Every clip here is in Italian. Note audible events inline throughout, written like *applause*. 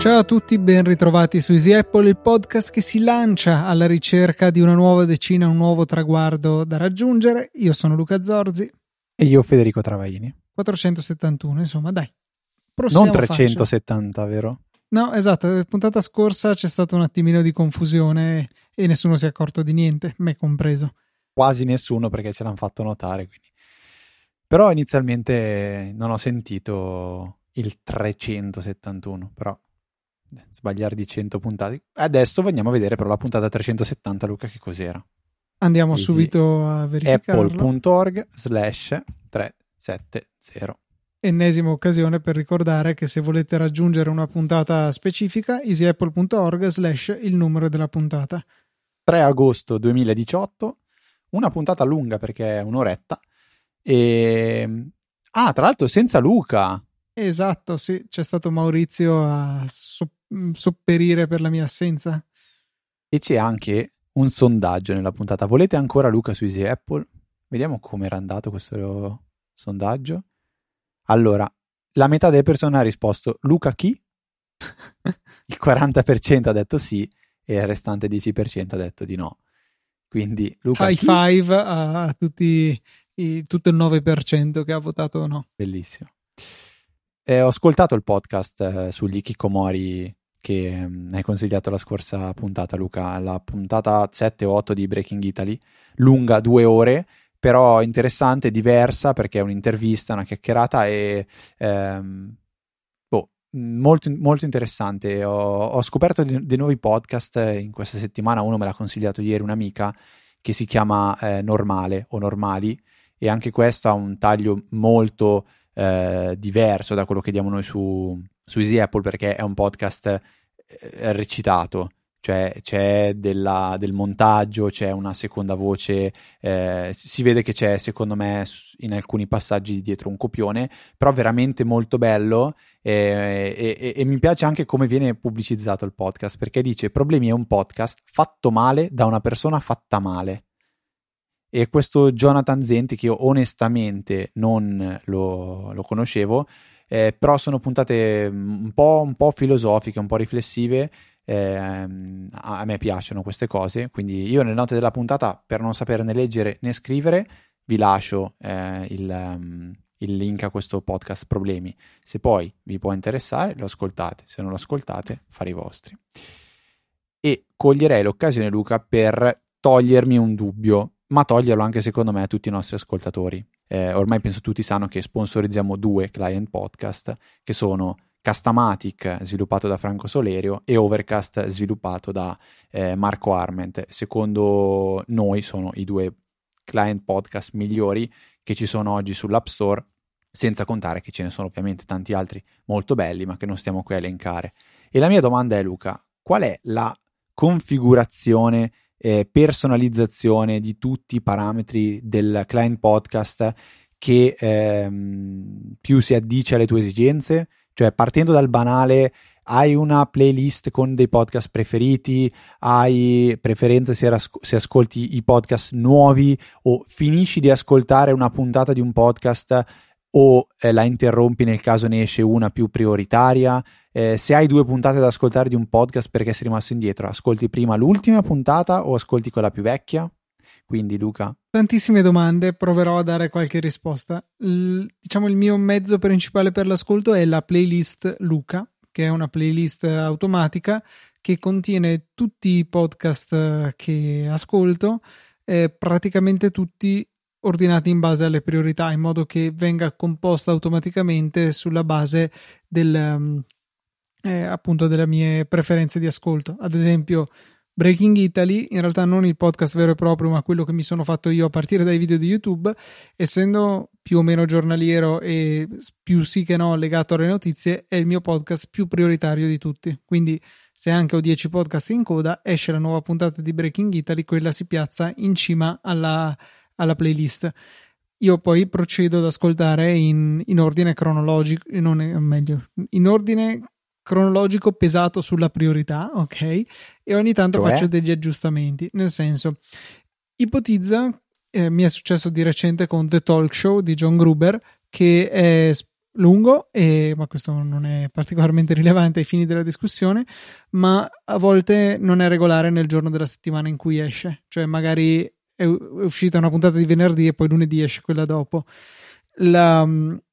Ciao a tutti, ben ritrovati su Easy Apple, il podcast che si lancia alla ricerca di una nuova decina, un nuovo traguardo da raggiungere. Io sono Luca Zorzi. E io Federico Travaini. 471, insomma, dai. Non 370, faccia. vero? No, esatto, la puntata scorsa c'è stato un attimino di confusione e nessuno si è accorto di niente, me compreso. Quasi nessuno perché ce l'hanno fatto notare, quindi. Però inizialmente non ho sentito il 371, però sbagliare di 100 puntate. Adesso andiamo a vedere però la puntata 370, Luca, che cos'era. Andiamo Easy. subito a verificare. apple.org slash 370. Ennesima occasione per ricordare che se volete raggiungere una puntata specifica, easyapple.org slash il numero della puntata. 3 agosto 2018, una puntata lunga perché è un'oretta. E... Ah, tra l'altro senza Luca. Esatto, sì, c'è stato Maurizio a so- sopperire per la mia assenza. E c'è anche un sondaggio nella puntata. Volete ancora Luca su Easy Apple? Vediamo come era andato questo sondaggio. Allora, la metà delle persone ha risposto Luca chi? *laughs* il 40% ha detto sì e il restante 10% ha detto di no. Quindi Luca High chi? five a tutti i, tutto il 9% che ha votato no. Bellissimo. Eh, ho ascoltato il podcast eh, sugli Ikikomori che mh, mm, hai consigliato la scorsa puntata, Luca, la puntata 7 o 8 di Breaking Italy, lunga due ore, però interessante, diversa perché è un'intervista, una chiacchierata e ehm, boh, molto, molto interessante. Ho, ho scoperto dei, dei, nuovi podcast in questa settimana, uno me l'ha consigliato ieri un'amica che si chiama eh, Normale o Normali e anche questo ha un taglio molto eh, diverso da quello che diamo noi su, su Easy Apple perché è un podcast eh, recitato, cioè c'è della, del montaggio, c'è una seconda voce, eh, si vede che c'è secondo me in alcuni passaggi dietro un copione, però veramente molto bello eh, e, e, e, mi piace anche come viene pubblicizzato il podcast perché dice Problemi è un podcast fatto male da una persona fatta male e questo Jonathan Zenti che io onestamente non lo, lo conoscevo, eh, però sono puntate un po', un po', filosofiche, un po' riflessive. Eh, a me piacciono queste cose, quindi io nelle note della puntata, per non sapere né leggere né scrivere, vi lascio eh, il, um, il link a questo podcast Problemi. Se poi vi può interessare, lo ascoltate, se non lo ascoltate, fare i vostri. E coglierei l'occasione, Luca, per togliermi un dubbio ma toglierlo anche secondo me a tutti i nostri ascoltatori. Eh, ormai penso tutti sanno che sponsorizziamo due client podcast che sono Castamatic sviluppato da Franco Solerio e Overcast sviluppato da eh, Marco Arment. Secondo noi sono i due client podcast migliori che ci sono oggi sull'App Store, senza contare che ce ne sono ovviamente tanti altri molto belli, ma che non stiamo qui a elencare. E la mia domanda è Luca, qual è la configurazione eh, personalizzazione di tutti i parametri del client podcast che ehm, più si addice alle tue esigenze, cioè partendo dal banale hai una playlist con dei podcast preferiti, hai preferenza se, rasco- se, ascolti i podcast nuovi o finisci di ascoltare una puntata di un podcast o eh, la interrompi nel caso ne esce una più prioritaria. Eh, se hai due puntate da ascoltare di un podcast perché sei rimasto indietro, ascolti prima l'ultima puntata o ascolti quella più vecchia? Quindi, Luca. Tantissime domande, proverò a dare qualche risposta. Il, diciamo il mio mezzo principale per l'ascolto è la playlist Luca, che è una playlist automatica che contiene tutti i podcast eh, che ascolto, eh, praticamente tutti ordinati in base alle priorità, in modo che venga composta automaticamente sulla base del, um, eh, appunto delle mie preferenze di ascolto. Ad esempio, Breaking Italy, in realtà non il podcast vero e proprio, ma quello che mi sono fatto io a partire dai video di YouTube, essendo più o meno giornaliero e più sì che no legato alle notizie, è il mio podcast più prioritario di tutti. Quindi, se anche ho 10 podcast in coda, esce la nuova puntata di Breaking Italy, quella si piazza in cima alla alla playlist. Io poi procedo ad ascoltare in, in ordine cronologico, non è, meglio, in ordine cronologico pesato sulla priorità, ok? E ogni tanto Cioè? faccio degli aggiustamenti. Nel senso, ipotizza, eh, mi è successo di recente con The Talk Show di John Gruber, che è lungo, e, ma questo non è particolarmente rilevante ai fini della discussione, ma a volte non è regolare nel giorno della settimana in cui esce, cioè magari è uscita una puntata di venerdì e poi lunedì esce quella dopo. La,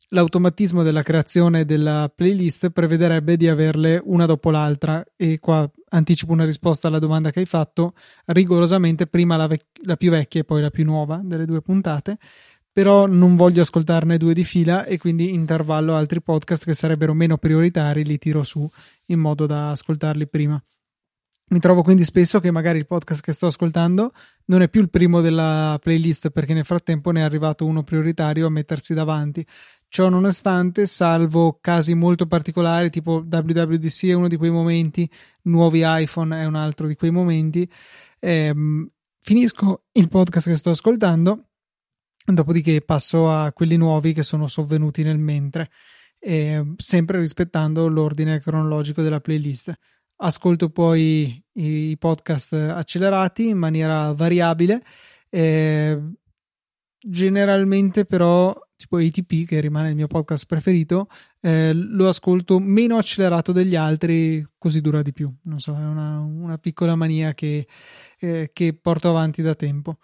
l'automatismo della creazione della playlist prevederebbe di averle una dopo l'altra. E qua anticipo una risposta alla domanda che hai fatto rigorosamente prima la, vec- la più vecchia e poi la più nuova delle due puntate. Però non voglio ascoltarne due di fila e quindi intervallo altri podcast che sarebbero meno prioritari li tiro su in modo da ascoltarli prima mi trovo quindi spesso che magari il podcast che sto ascoltando non è più il primo della playlist perché nel frattempo ne è arrivato uno prioritario a mettersi davanti. Ciò nonostante, salvo casi molto particolari, tipo WWDC è uno di quei momenti, nuovi iPhone è un altro di quei momenti, ehm, finisco il podcast che sto ascoltando, dopodiché passo a quelli nuovi che sono sovvenuti nel mentre, eh, sempre rispettando l'ordine cronologico della playlist ascolto poi i podcast accelerati in maniera variabile. Eh, generalmente, però, tipo ATP, che rimane il mio podcast preferito, eh, lo ascolto meno accelerato degli altri, così dura di più. Non so, è una, una piccola mania che, eh, che, porto avanti da tempo.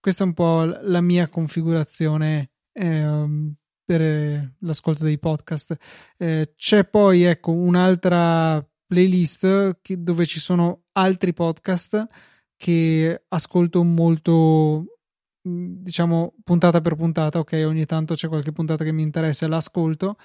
Questa è un po' la mia configurazione. Ehm, per l'ascolto dei podcast eh, c'è poi ecco un'altra playlist che, dove ci sono altri podcast che ascolto molto diciamo puntata per puntata ok? Ogni tanto c'è qualche puntata che mi interessa e l'ascolto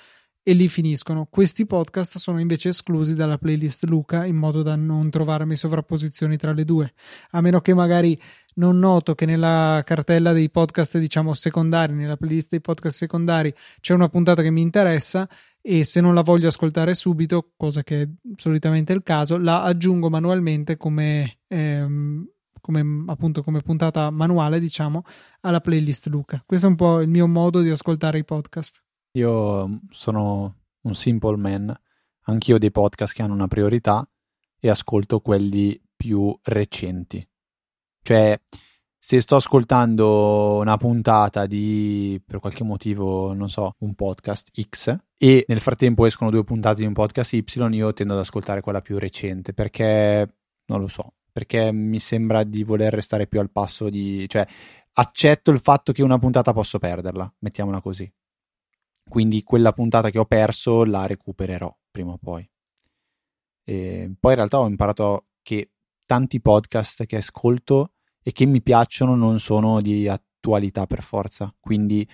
e lì finiscono. Questi podcast sono invece esclusi dalla playlist Luca in modo da non trovarmi sovrapposizioni tra le due. A meno che magari non noto che nella cartella dei podcast diciamo secondari nella playlist dei podcast secondari c'è una puntata che mi interessa e se non la voglio ascoltare subito, cosa che è solitamente il caso, la aggiungo manualmente come, ehm, come appunto come puntata manuale, diciamo, alla playlist Luca. Questo è un po' il mio modo di ascoltare i podcast. Io sono un simple man, anch'io ho dei podcast che hanno una priorità e ascolto quelli più recenti. Cioè, se sto ascoltando una puntata di, per qualche motivo, non so, un podcast X e nel frattempo escono due puntate di un podcast Y, io tendo ad ascoltare quella più recente perché, non lo so, perché mi sembra di voler restare più al passo di... cioè, accetto il fatto che una puntata posso perderla, mettiamola così. Quindi quella puntata che ho perso la recupererò prima o poi. E poi in realtà ho imparato che tanti podcast che ascolto e che mi piacciono non sono di attualità per forza. Quindi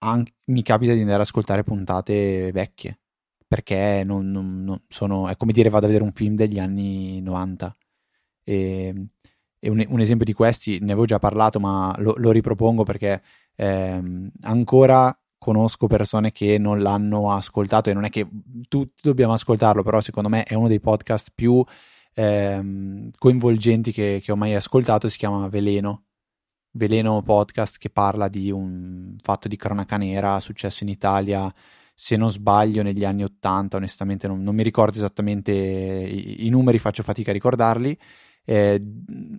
anche, mi capita di andare ad ascoltare puntate vecchie perché non, non, non sono, è come dire vado a vedere un film degli anni 90 e, e un, un, esempio di questi ne avevo già parlato ma lo, lo ripropongo perché ehm, ancora conosco persone che non l'hanno ascoltato e non è che tutti dobbiamo ascoltarlo però secondo me è uno dei podcast più ehm, coinvolgenti che, che ho mai ascoltato si chiama Veleno. Veleno podcast che parla di un fatto di cronaca nera successo in Italia se non sbaglio negli anni 80 onestamente non, non mi ricordo esattamente i, i, numeri faccio fatica a ricordarli. Eh,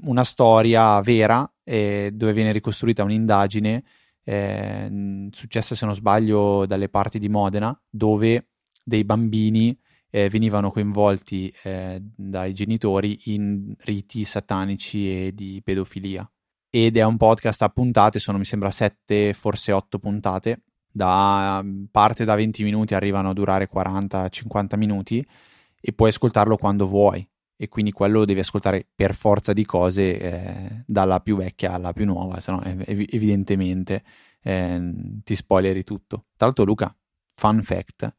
una storia vera eh, dove viene ricostruita un'indagine eh, successa se non sbaglio dalle parti di Modena dove dei bambini eh, venivano coinvolti eh, dai genitori in riti satanici e di pedofilia. Ed è un podcast a puntate, sono mi sembra 7, forse 8 puntate, da parte da 20 minuti arrivano a durare 40-50 minuti. E puoi ascoltarlo quando vuoi. E quindi quello lo devi ascoltare per forza di cose eh, dalla più vecchia alla più nuova, se no ev- evidentemente eh, ti spoileri tutto. Tra l'altro Luca, fun fact,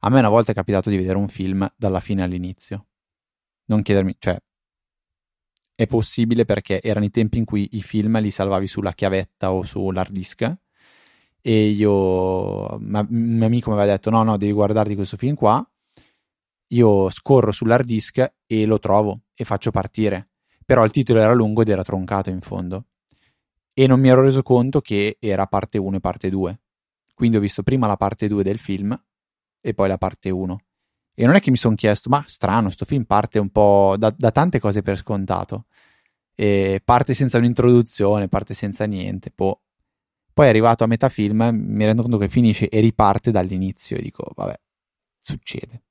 a me una volta è capitato di vedere un film dalla fine all'inizio. Non chiedermi, cioè è possibile perché erano i tempi in cui i film li salvavi sulla chiavetta o sull'hard disk e io, ma, mio amico mi aveva detto no no devi guardarti questo film qua. Io scorro sull'hard disk e lo trovo e faccio partire. Però il titolo era lungo ed era troncato in fondo. E non mi ero reso conto che era parte 1 e parte 2 quindi ho visto prima la parte 2 del film e poi la parte 1 E non è che mi sono chiesto, ma strano, sto film parte un po' da, da tante cose per scontato. E parte senza un'introduzione, parte senza niente. Boh. Poi è arrivato a metà film, mi rendo conto che finisce e riparte dall'inizio. E dico, vabbè, succede.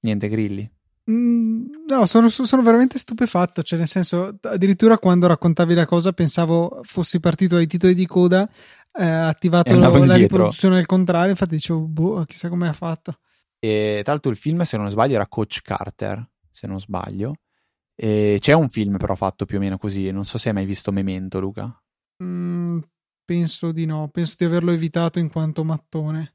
Niente grilli. Mm, no, sono, sono, veramente stupefatto. Cioè, nel senso, addirittura quando raccontavi la cosa, pensavo fossi partito dai titoli di coda, eh, attivato la, riproduzione al contrario. Infatti, dicevo, boh, chissà come ha fatto. E tra l'altro il film, se non sbaglio, era Coach Carter, se non sbaglio. E c'è un film però fatto più o meno così, non so se hai mai visto Memento, Luca. Mm, penso di no, penso di averlo evitato in quanto mattone.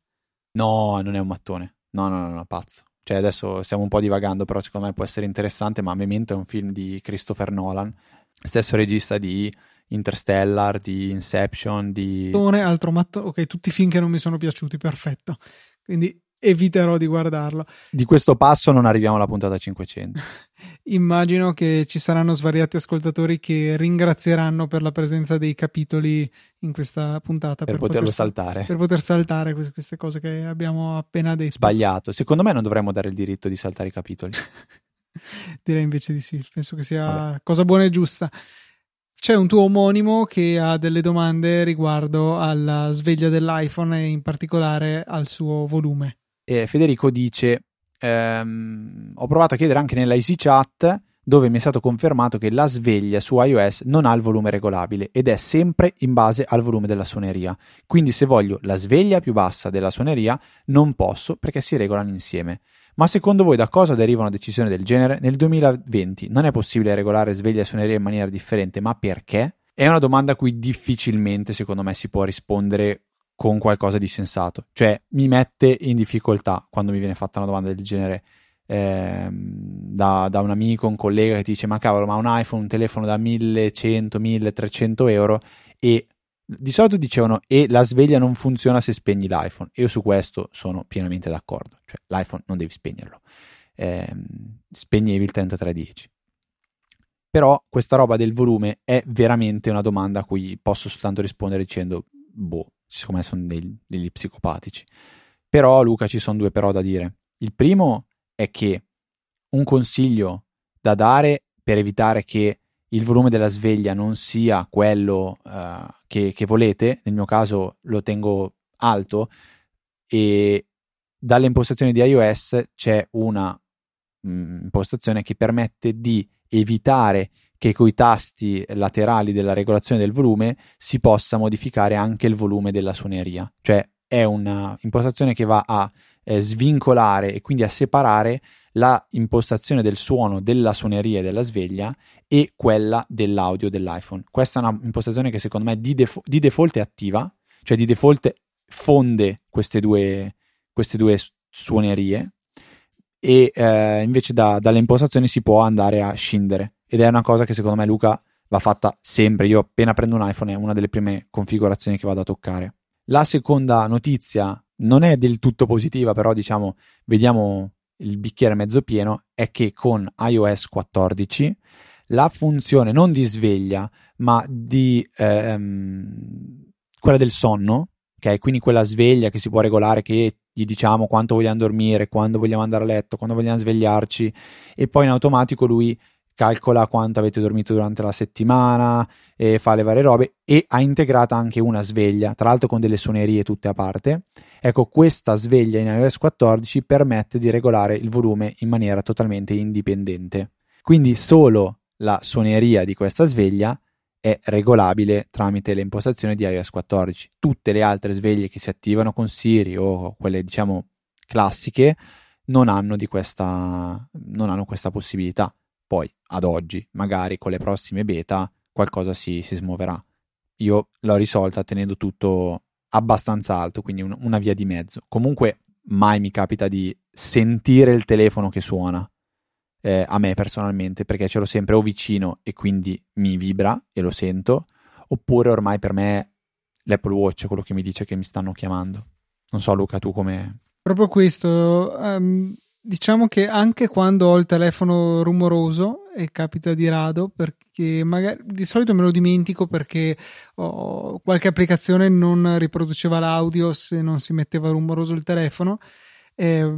No, non è un mattone. No, no, no, no, pazzo. Cioè adesso stiamo un po' divagando, però secondo me può essere interessante, ma Memento è un film di Christopher Nolan, stesso regista di Interstellar, di Inception, di... Altro mattone, ok, tutti i film che non mi sono piaciuti, perfetto. Quindi eviterò di guardarlo. Di questo passo non arriviamo alla puntata 500. *laughs* Immagino che ci saranno svariati ascoltatori che ringrazieranno per la presenza dei capitoli in questa puntata. Per, per poterlo poter, saltare. Per poter saltare queste cose che abbiamo appena detto. Sbagliato. Secondo me non dovremmo dare il diritto di saltare i capitoli. *laughs* Direi invece di sì. Penso che sia Vabbè. cosa buona e giusta. C'è un tuo omonimo che ha delle domande riguardo alla sveglia dell'iPhone e in particolare al suo volume eh, Federico dice: ehm, Ho provato a chiedere anche nella EasyChat dove mi è stato confermato che la sveglia su iOS non ha il volume regolabile ed è sempre in base al volume della suoneria. Quindi se voglio la sveglia più bassa della suoneria non posso perché si regolano insieme. Ma secondo voi da cosa deriva una decisione del genere? Nel 2020 non è possibile regolare sveglia e suoneria in maniera differente, ma perché? È una domanda a cui difficilmente secondo me si può rispondere con qualcosa di sensato. Cioè, mi mette in difficoltà quando mi viene fatta una domanda del genere eh, da, da, un amico, un collega che ti dice: Ma cavolo, ma un iPhone, un telefono da 1100, 1300 euro e di solito dicevano e la sveglia non funziona se spegni l'iPhone. Io su questo sono pienamente d'accordo, cioè l'iPhone non devi spegnerlo, eh, spegnevi il 3310. Però questa roba del volume è veramente una domanda a cui posso soltanto rispondere dicendo boh, secondo me sono dei, degli psicopatici. Però, Luca, ci sono due però da dire. Il primo è che un consiglio da dare per evitare che il volume della sveglia non sia quello uh, che, che, volete, nel mio caso lo tengo alto, e dalle impostazioni di iOS c'è una mh, mm, impostazione che permette di evitare che coi tasti laterali della regolazione del volume si possa modificare anche il volume della suoneria. Cioè è un'impostazione che va a eh, svincolare e quindi a separare la impostazione del suono della suoneria e della sveglia e quella dell'audio dell'iPhone. Questa è un'impostazione che secondo me di, defo- di default è attiva, cioè di default fonde queste due, queste due suonerie e eh, invece da, dalle impostazioni si può andare a scindere ed è una cosa che secondo me Luca va fatta sempre. Io appena prendo un iPhone è una delle prime configurazioni che vado a toccare. La seconda notizia non è del tutto positiva, però diciamo, vediamo il bicchiere mezzo pieno, è che con iOS 14 la funzione non di sveglia, ma di ehm, quella del sonno, ok? Quindi quella sveglia che si può regolare, che gli diciamo quanto vogliamo dormire, quando vogliamo andare a letto, quando vogliamo svegliarci, e poi in automatico lui calcola quanto avete dormito durante la settimana, e fa le varie robe e ha integrata anche una sveglia, tra l'altro con delle suonerie tutte a parte. Ecco, questa sveglia in iOS 14 permette di regolare il volume in maniera totalmente indipendente. Quindi solo la suoneria di questa sveglia è regolabile tramite le impostazioni di iOS 14. Tutte le altre sveglie che si attivano con Siri o quelle diciamo classiche non hanno, questa, non hanno questa possibilità. Poi, ad oggi, magari con le prossime beta, qualcosa si, si smuoverà. Io l'ho risolta tenendo tutto abbastanza alto, quindi un, una via di mezzo. Comunque, mai mi capita di sentire il telefono che suona. Eh, a me personalmente, perché ce l'ho sempre o vicino e quindi mi vibra e lo sento, oppure ormai per me l'Apple Watch è quello che mi dice che mi stanno chiamando. Non so, Luca, tu come. Proprio questo. Um, diciamo che anche quando ho il telefono rumoroso, e capita di rado, perché magari di solito me lo dimentico perché oh, qualche applicazione non riproduceva l'audio se non si metteva rumoroso il telefono. Eh,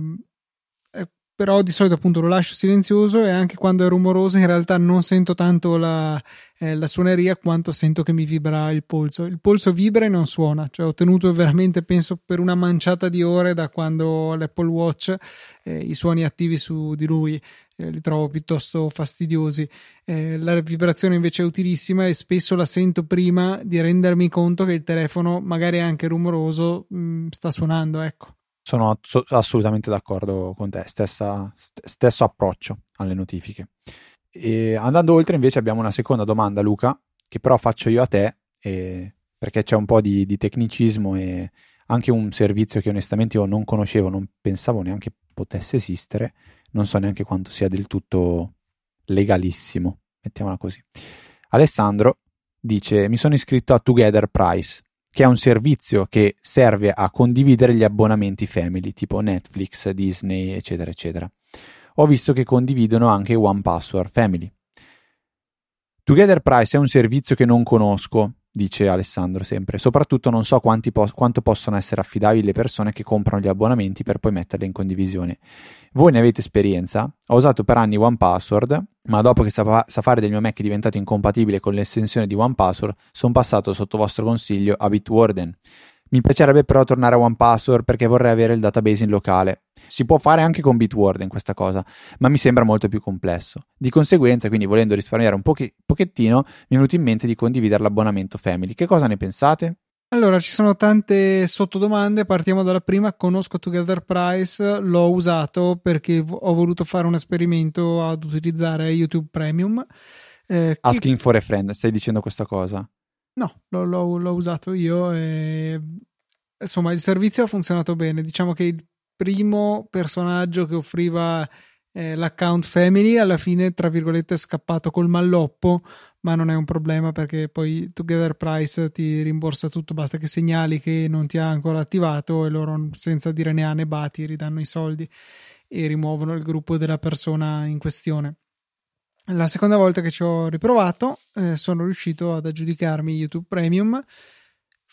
però di solito appunto lo lascio silenzioso e anche quando è rumoroso in realtà non sento tanto la, eh, la, suoneria quanto sento che mi vibra il polso. Il polso vibra e non suona, cioè ho tenuto veramente penso per una manciata di ore da quando l'Apple Watch eh, i suoni attivi su di lui eh, li trovo piuttosto fastidiosi. Eh, la vibrazione invece è utilissima e spesso la sento prima di rendermi conto che il telefono magari anche rumoroso mh, mm, sta suonando, ecco. Sono assolutamente d'accordo con te, stessa, st- stesso approccio alle notifiche. E andando oltre, invece, abbiamo una seconda domanda, Luca, che però faccio io a te, eh, perché c'è un po' di, di, tecnicismo e anche un servizio che onestamente io non conoscevo, non pensavo neanche potesse esistere, non so neanche quanto sia del tutto legalissimo, mettiamola così. Alessandro dice: Mi sono iscritto a Together Price che è un servizio che serve a condividere gli abbonamenti family, tipo Netflix, Disney, eccetera, eccetera. Ho visto che condividono anche One Password Family. Together Price è un servizio che non conosco, dice Alessandro sempre. Soprattutto non so po- quanto possono essere affidabili le persone che comprano gli abbonamenti per poi metterli in condivisione. Voi ne avete esperienza? Ho usato per anni OnePassword, ma dopo che Safari del mio Mac è diventato incompatibile con l'estensione di OnePassword, sono passato sotto vostro consiglio a Bitwarden. Mi piacerebbe però tornare a OnePassword perché vorrei avere il database in locale. Si può fare anche con Bitwarden questa cosa, ma mi sembra molto più complesso. Di conseguenza, quindi volendo risparmiare un poche- pochettino, mi è venuto in mente di condividere l'abbonamento Family. Che cosa ne pensate? Allora, ci sono tante sottodomande. Partiamo dalla prima. Conosco Together Price, l'ho usato perché ho voluto fare un esperimento ad utilizzare YouTube Premium. Eh, Asking for a friend, stai dicendo questa cosa? No, l'ho, l'ho, l'ho usato io e insomma il servizio ha funzionato bene. Diciamo che il primo personaggio che offriva eh, l'account family alla fine, tra virgolette, è scappato col malloppo, ma non è un problema perché poi Together Price ti rimborsa tutto, basta che segnali che non ti ha ancora attivato e loro senza dire ne ha né bati ridanno i soldi e rimuovono il gruppo della persona in questione. La seconda volta che ci ho riprovato eh, sono riuscito ad aggiudicarmi YouTube Premium.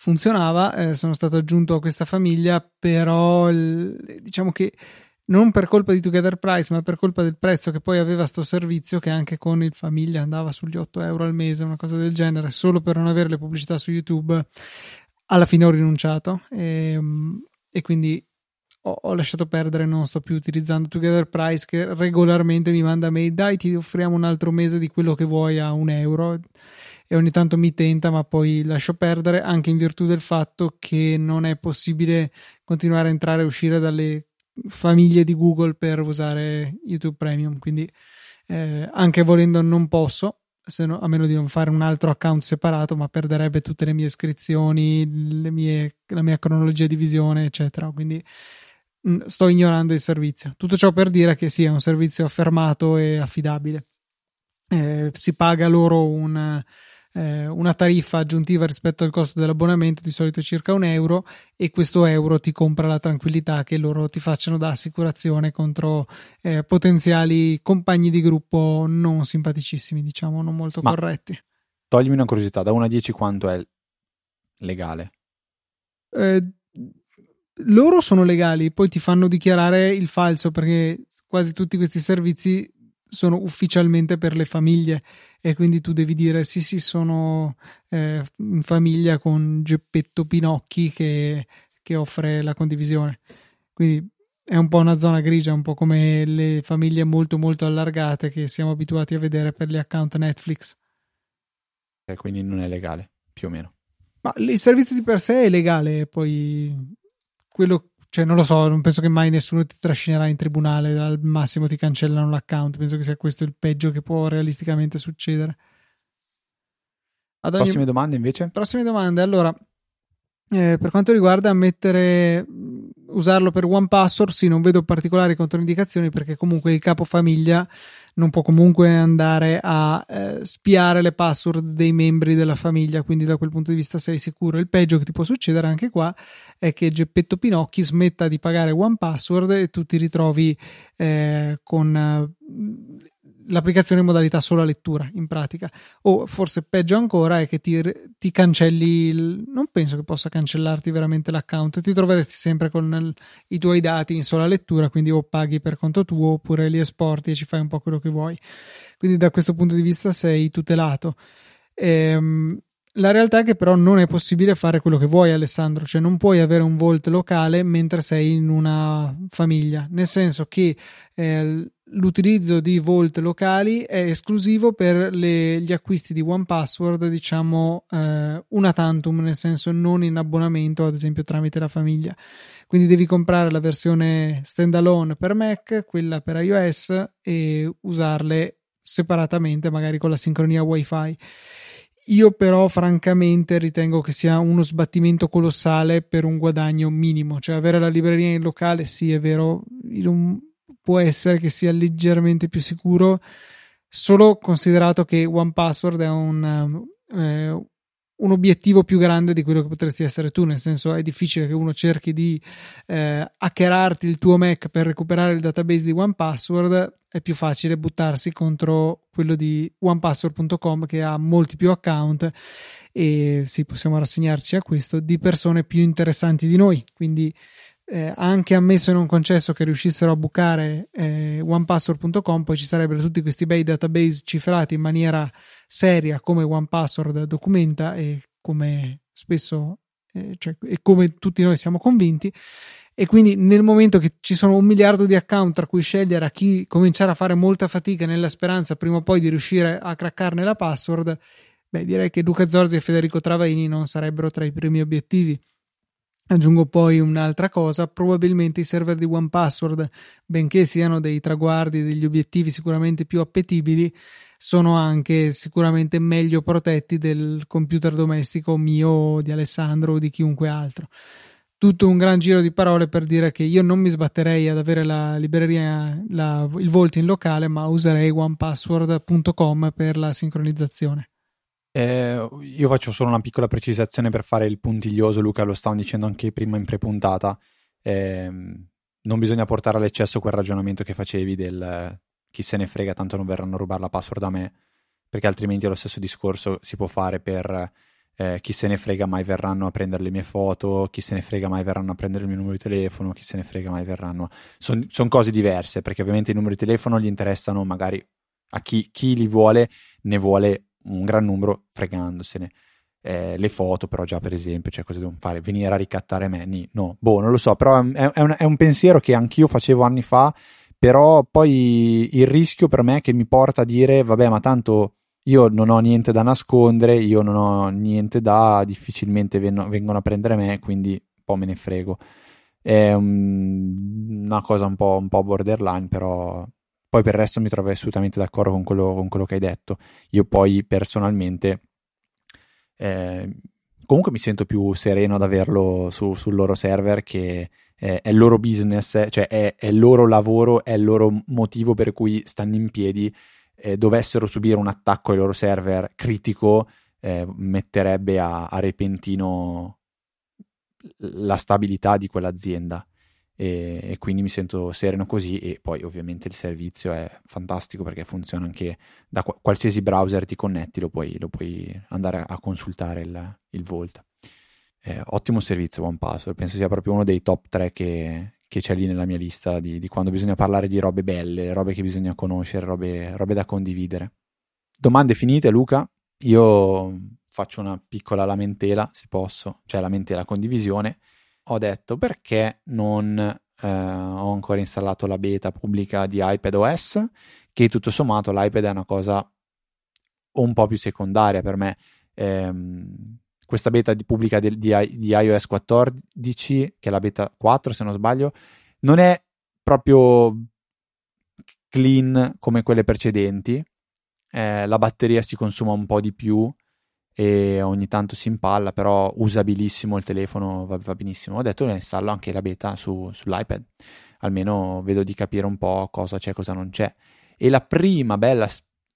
Funzionava, eh, sono stato aggiunto a questa famiglia, però il, diciamo che non per colpa di Together Price, ma per colpa del prezzo che poi aveva sto servizio, che anche con il famiglia andava sugli 8 euro al mese, una cosa del genere, solo per non avere le pubblicità su YouTube, alla fine ho rinunciato. E, ehm, e quindi ho, ho, lasciato perdere, non sto più utilizzando Together Price che regolarmente mi manda mail, dai ti offriamo un altro mese di quello che vuoi a un euro e ogni tanto mi tenta ma poi lascio perdere anche in virtù del fatto che non è possibile continuare a entrare e uscire dalle famiglie di Google per usare YouTube Premium quindi eh, anche volendo non posso no, a meno di non fare un altro account separato, ma perderebbe tutte le mie iscrizioni, le mie, la mia cronologia di visione, eccetera. Quindi Mm, sto ignorando il servizio. Tutto ciò per dire che sì, è un servizio affermato e affidabile. Eh, si paga loro un, eh, una tariffa aggiuntiva rispetto al costo dell'abbonamento, di solito circa un euro, e questo euro ti compra la tranquillità che loro ti facciano da assicurazione contro eh, potenziali compagni di gruppo non simpaticissimi, diciamo, non molto Ma corretti. Toglimi una curiosità, da 1 a 10 quanto è legale? Eh, loro sono legali, poi ti fanno dichiarare il falso perché quasi tutti questi servizi sono ufficialmente per le famiglie e quindi tu devi dire sì sì sono eh, in famiglia con Geppetto Pinocchi che, che offre la condivisione. Quindi è un po' una zona grigia un po' come le famiglie molto molto allargate che siamo abituati a vedere per gli account Netflix. E quindi non è legale più o meno. Ma il servizio di per sé è legale poi quello, cioè non lo so, non penso che mai nessuno ti trascinerà in tribunale, al massimo ti cancellano l'account, penso che sia questo il peggio che può realisticamente succedere. Ad ogni... Prossime domande invece? Prossime domande, allora, eh, per quanto riguarda mettere usarlo per One Password, sì, non vedo particolari controindicazioni perché comunque il capofamiglia non può comunque andare a eh, spiare le password dei membri della famiglia, quindi da quel punto di vista sei sicuro. Il peggio che ti può succedere anche qua è che Geppetto Pinocchi smetta di pagare One Password e tu ti ritrovi eh, con l'applicazione in modalità sola lettura in pratica. O forse peggio ancora è che ti, ti cancelli il, non penso che possa cancellarti veramente l'account ti troveresti sempre con il, i tuoi dati in sola lettura quindi o paghi per conto tuo oppure li esporti e ci fai un po' quello che vuoi. Quindi da questo punto di vista sei tutelato. Ehm, la realtà è che però non è possibile fare quello che vuoi, Alessandro, cioè non puoi avere un Vault locale mentre sei in una famiglia, nel senso che eh, l'utilizzo di Vault locali è esclusivo per le, gli acquisti di OnePassword, diciamo eh, una tantum, nel senso non in abbonamento, ad esempio tramite la famiglia. Quindi devi comprare la versione standalone per Mac, quella per iOS e usarle separatamente, magari con la sincronia WiFi. Io però francamente ritengo che sia uno sbattimento colossale per un guadagno minimo, cioè avere la libreria in locale sì è vero, può essere che sia leggermente più sicuro, solo considerato che OnePassword è un, eh, un obiettivo più grande di quello che potresti essere tu, nel senso è difficile che uno cerchi di eh, hackerarti il tuo Mac per recuperare il database di OnePassword, è più facile buttarsi contro quello di onepassword.com che ha molti più account e sì, possiamo rassegnarci a questo di persone più interessanti di noi, quindi eh, anche ammesso e non concesso che riuscissero a bucare eh, onepassword.com, poi ci sarebbero tutti questi bei database cifrati in maniera seria come OnePassword documenta e come spesso eh, cioè, e come tutti noi siamo convinti. E quindi nel momento che ci sono un miliardo di account tra cui scegliere a chi cominciare a fare molta fatica nella speranza prima o poi di riuscire a craccarne la password beh direi che Luca Zorzi e Federico Travaini non sarebbero tra i primi obiettivi Aggiungo poi un'altra cosa, probabilmente i server di OnePassword, benché siano dei traguardi, degli obiettivi sicuramente più appetibili, sono anche sicuramente meglio protetti del computer domestico mio, di Alessandro o di chiunque altro. Tutto un gran giro di parole per dire che io non mi sbatterei ad avere la libreria, la, il Volt in locale, ma userei onepassword.com per la sincronizzazione. Eh, io faccio solo una piccola precisazione per fare il puntiglioso, Luca, lo stavamo dicendo anche prima in prepuntata. Eh, non bisogna portare all'eccesso quel ragionamento che facevi del chi se ne frega, tanto non verranno a rubare la password da me, perché altrimenti lo stesso discorso si può fare per eh, chi se ne frega mai verranno a prendere le mie foto, chi se ne frega mai verranno a prendere il mio numero di telefono, chi se ne frega mai verranno. Sono son cose diverse, perché ovviamente i numeri di telefono gli interessano magari a chi, chi li vuole, ne vuole un gran numero fregandosene. Eh, le foto, però, già per esempio, cioè cosa devono fare? Venire a ricattare me? No, boh, non lo so, però è, è, un, è un pensiero che anch'io facevo anni fa. Però poi il rischio per me che mi porta a dire, vabbè, ma tanto io non ho niente da nascondere, io non ho niente da, difficilmente ven- vengono a prendere me, quindi un po' me ne frego. È un, una cosa un po', un po' borderline, però poi per il resto mi trovo assolutamente d'accordo con quello, con quello che hai detto. Io poi personalmente eh, comunque mi sento più sereno ad averlo su, sul loro server che eh, è il loro business, cioè è, è, il loro lavoro, è il loro motivo per cui stanno in piedi. Eh, dovessero subire un attacco ai loro server critico, eh, metterebbe a, a repentino la stabilità di quell'azienda e, e, quindi mi sento sereno così e poi ovviamente il servizio è fantastico perché funziona anche da qualsiasi browser ti connetti lo puoi, lo puoi andare a, consultare il, il Volt eh, ottimo servizio OnePassword penso sia proprio uno dei top 3 che, che c'è lì nella mia lista di, di, quando bisogna parlare di robe belle robe che bisogna conoscere robe, robe da condividere. Domande finite Luca? Io faccio una piccola lamentela se posso cioè lamentela condivisione ho detto perché non eh, ho ancora installato la beta pubblica di iPadOS, che tutto sommato l'iPad è una cosa un po' più secondaria per me. Ehm, questa beta di pubblica di, di, di, iOS 14, che è la beta 4 se non sbaglio, non è proprio clean come quelle precedenti. Eh, la batteria si consuma un po' di più e ogni tanto si impalla, però usabilissimo il telefono, va, va benissimo. Ho detto che installo anche la beta su, sull'iPad, almeno vedo di capire un po' cosa c'è e cosa non c'è. E la prima bella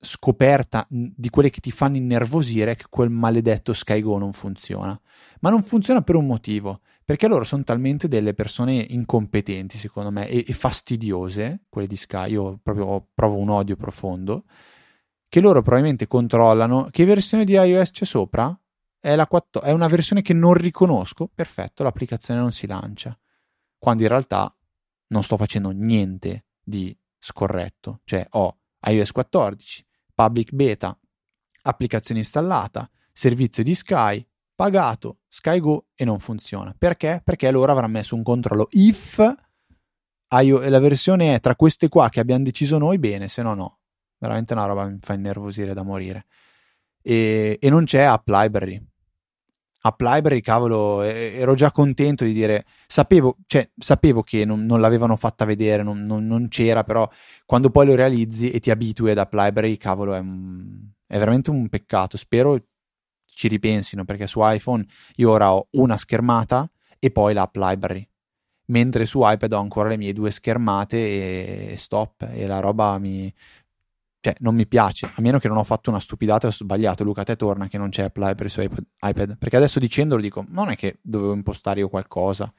scoperta di quelle che ti fanno innervosire è che quel maledetto SkyGo non funziona. Ma non funziona per un motivo, perché loro sono talmente delle persone incompetenti, secondo me, e, e fastidiose, quelle di Sky, io proprio provo un odio profondo, che loro probabilmente controllano che versione di iOS c'è sopra, è, la 4, è una versione che non riconosco, perfetto, l'applicazione non si lancia, quando in realtà non sto facendo niente di scorretto, cioè ho iOS 14, public beta, applicazione installata, servizio di Sky, pagato Sky Go e non funziona. Perché? Perché loro avranno messo un controllo if la versione è tra queste qua che abbiamo deciso noi, bene, se no no. Veramente una roba mi fa innervosire da morire. E, e non c'è App Library. App Library, cavolo, ero già contento di dire, sapevo, cioè, sapevo che non, non l'avevano fatta vedere, non, non, non, c'era, però quando poi lo realizzi e ti abitui ad App Library, cavolo, è, è veramente un peccato. Spero ci ripensino perché su iPhone io ora ho una schermata e poi l'app library mentre su iPad ho ancora le mie due schermate e stop e la roba mi cioè non mi piace a meno che non ho fatto una stupidata e ho sbagliato Luca te torna che non c'è app library su iPad perché adesso dicendolo dico non è che dovevo impostare io qualcosa?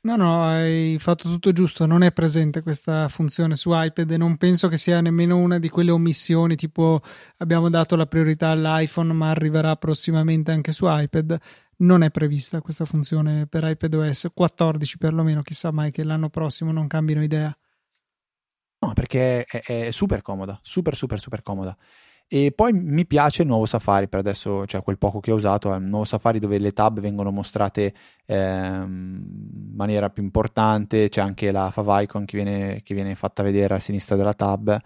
No, no, hai fatto tutto giusto, non è presente questa funzione su iPad e non penso che sia nemmeno una di quelle omissioni tipo abbiamo dato la priorità all'iPhone ma arriverà prossimamente anche su iPad. Non è prevista questa funzione per iPadOS 14 perlomeno, chissà mai che l'anno prossimo non cambino idea. No, perché è, è super comoda, super super super comoda. E poi mi piace il nuovo Safari per adesso, cioè quel poco che ho usato, è un nuovo Safari dove le tab vengono mostrate eh, in maniera più importante, c'è anche la favicon che viene, che viene fatta vedere a sinistra della tab,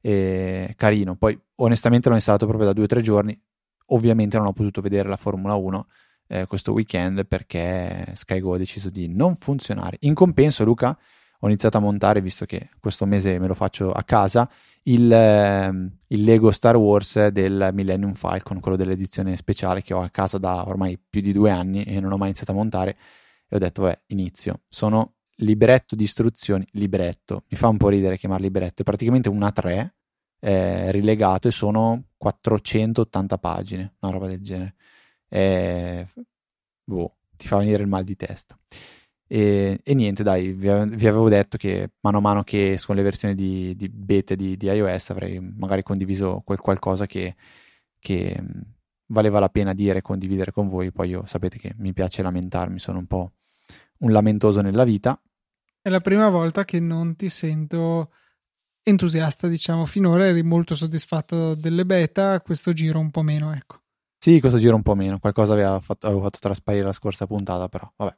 e carino. Poi onestamente l'ho installato proprio da due o tre giorni, ovviamente non ho potuto vedere la Formula 1 eh, questo weekend perché SkyGo ha deciso di non funzionare. In compenso Luca ho iniziato a montare, visto che questo mese me lo faccio a casa, il, ehm, il, Lego Star Wars del Millennium Falcon, quello dell'edizione speciale che ho a casa da ormai più di due anni e non ho mai iniziato a montare. E ho detto, beh, inizio. Sono libretto di istruzioni, libretto, mi fa un po' ridere chiamarlo libretto, è praticamente un A3 eh, rilegato e sono 480 pagine, una roba del genere. Eh, boh, ti fa venire il mal di testa. E, e niente, dai, vi, vi, avevo detto che mano a mano che escono le versioni di, di beta di, di, iOS avrei magari condiviso quel qualcosa che, che valeva la pena dire e condividere con voi. Poi io sapete che mi piace lamentarmi, sono un po' un lamentoso nella vita. È la prima volta che non ti sento entusiasta, diciamo, finora eri molto soddisfatto delle beta, questo giro un po' meno, ecco. Sì, questo giro un po' meno, qualcosa aveva fatto, avevo fatto trasparire la scorsa puntata, però vabbè,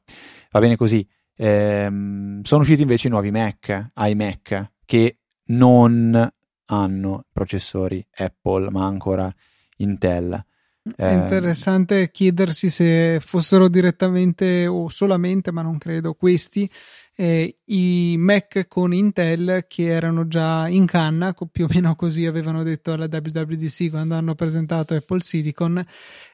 va bene così. Ehm, sono usciti invece i nuovi Mac, iMac, che non hanno processori Apple, ma ancora Intel. È ehm, interessante chiedersi se fossero direttamente o solamente, ma non credo, questi eh, i Mac con Intel che erano già in canna, più o meno così avevano detto alla WWDC quando hanno presentato Apple Silicon.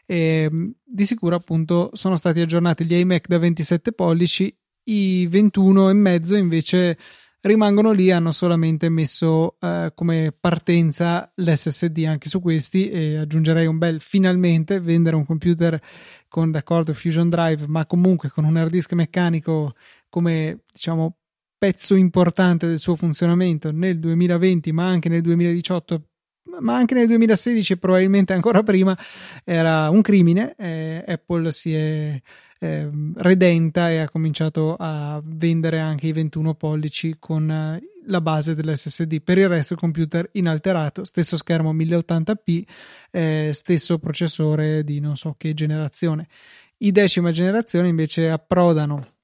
E, di sicuro, appunto, sono stati aggiornati gli iMac da 27 pollici, i 21 e mezzo invece rimangono lì, hanno solamente messo eh, come partenza l'SSD anche su questi e aggiungerei un bel finalmente vendere un computer con d'accordo Fusion Drive ma comunque con un hard disk meccanico come diciamo pezzo importante del suo funzionamento nel 2020 ma anche nel 2018 ma anche nel 2016 e probabilmente ancora prima era un crimine. Eh, Apple si è eh, redenta e ha cominciato a vendere anche i 21 pollici con eh, la base dell'SSD. Per il resto il computer inalterato, stesso schermo 1080p, eh, stesso processore di non so che generazione. I decima generazione invece approdano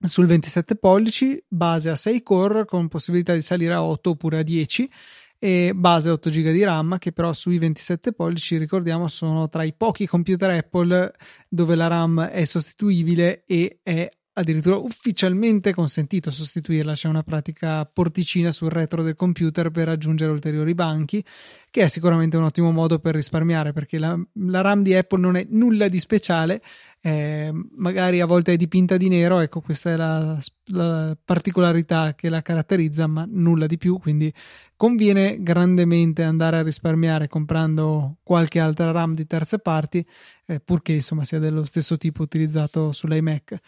sul 27 pollici, base a 6 core con possibilità di salire a 8 oppure a 10 e base 8 GB di RAM che però sui 27 pollici ricordiamo sono tra i pochi computer Apple dove la RAM è sostituibile e è addirittura ufficialmente consentito sostituirla. C'è una pratica porticina sul retro del computer per aggiungere ulteriori banchi, che è sicuramente un ottimo modo per risparmiare perché la, la RAM di Apple non è nulla di speciale, eh, magari a volte è dipinta di nero, ecco questa è la, la, particolarità che la caratterizza, ma nulla di più, quindi conviene grandemente andare a risparmiare comprando qualche altra RAM di terze parti, eh, purché insomma sia dello stesso tipo utilizzato sull'iMac.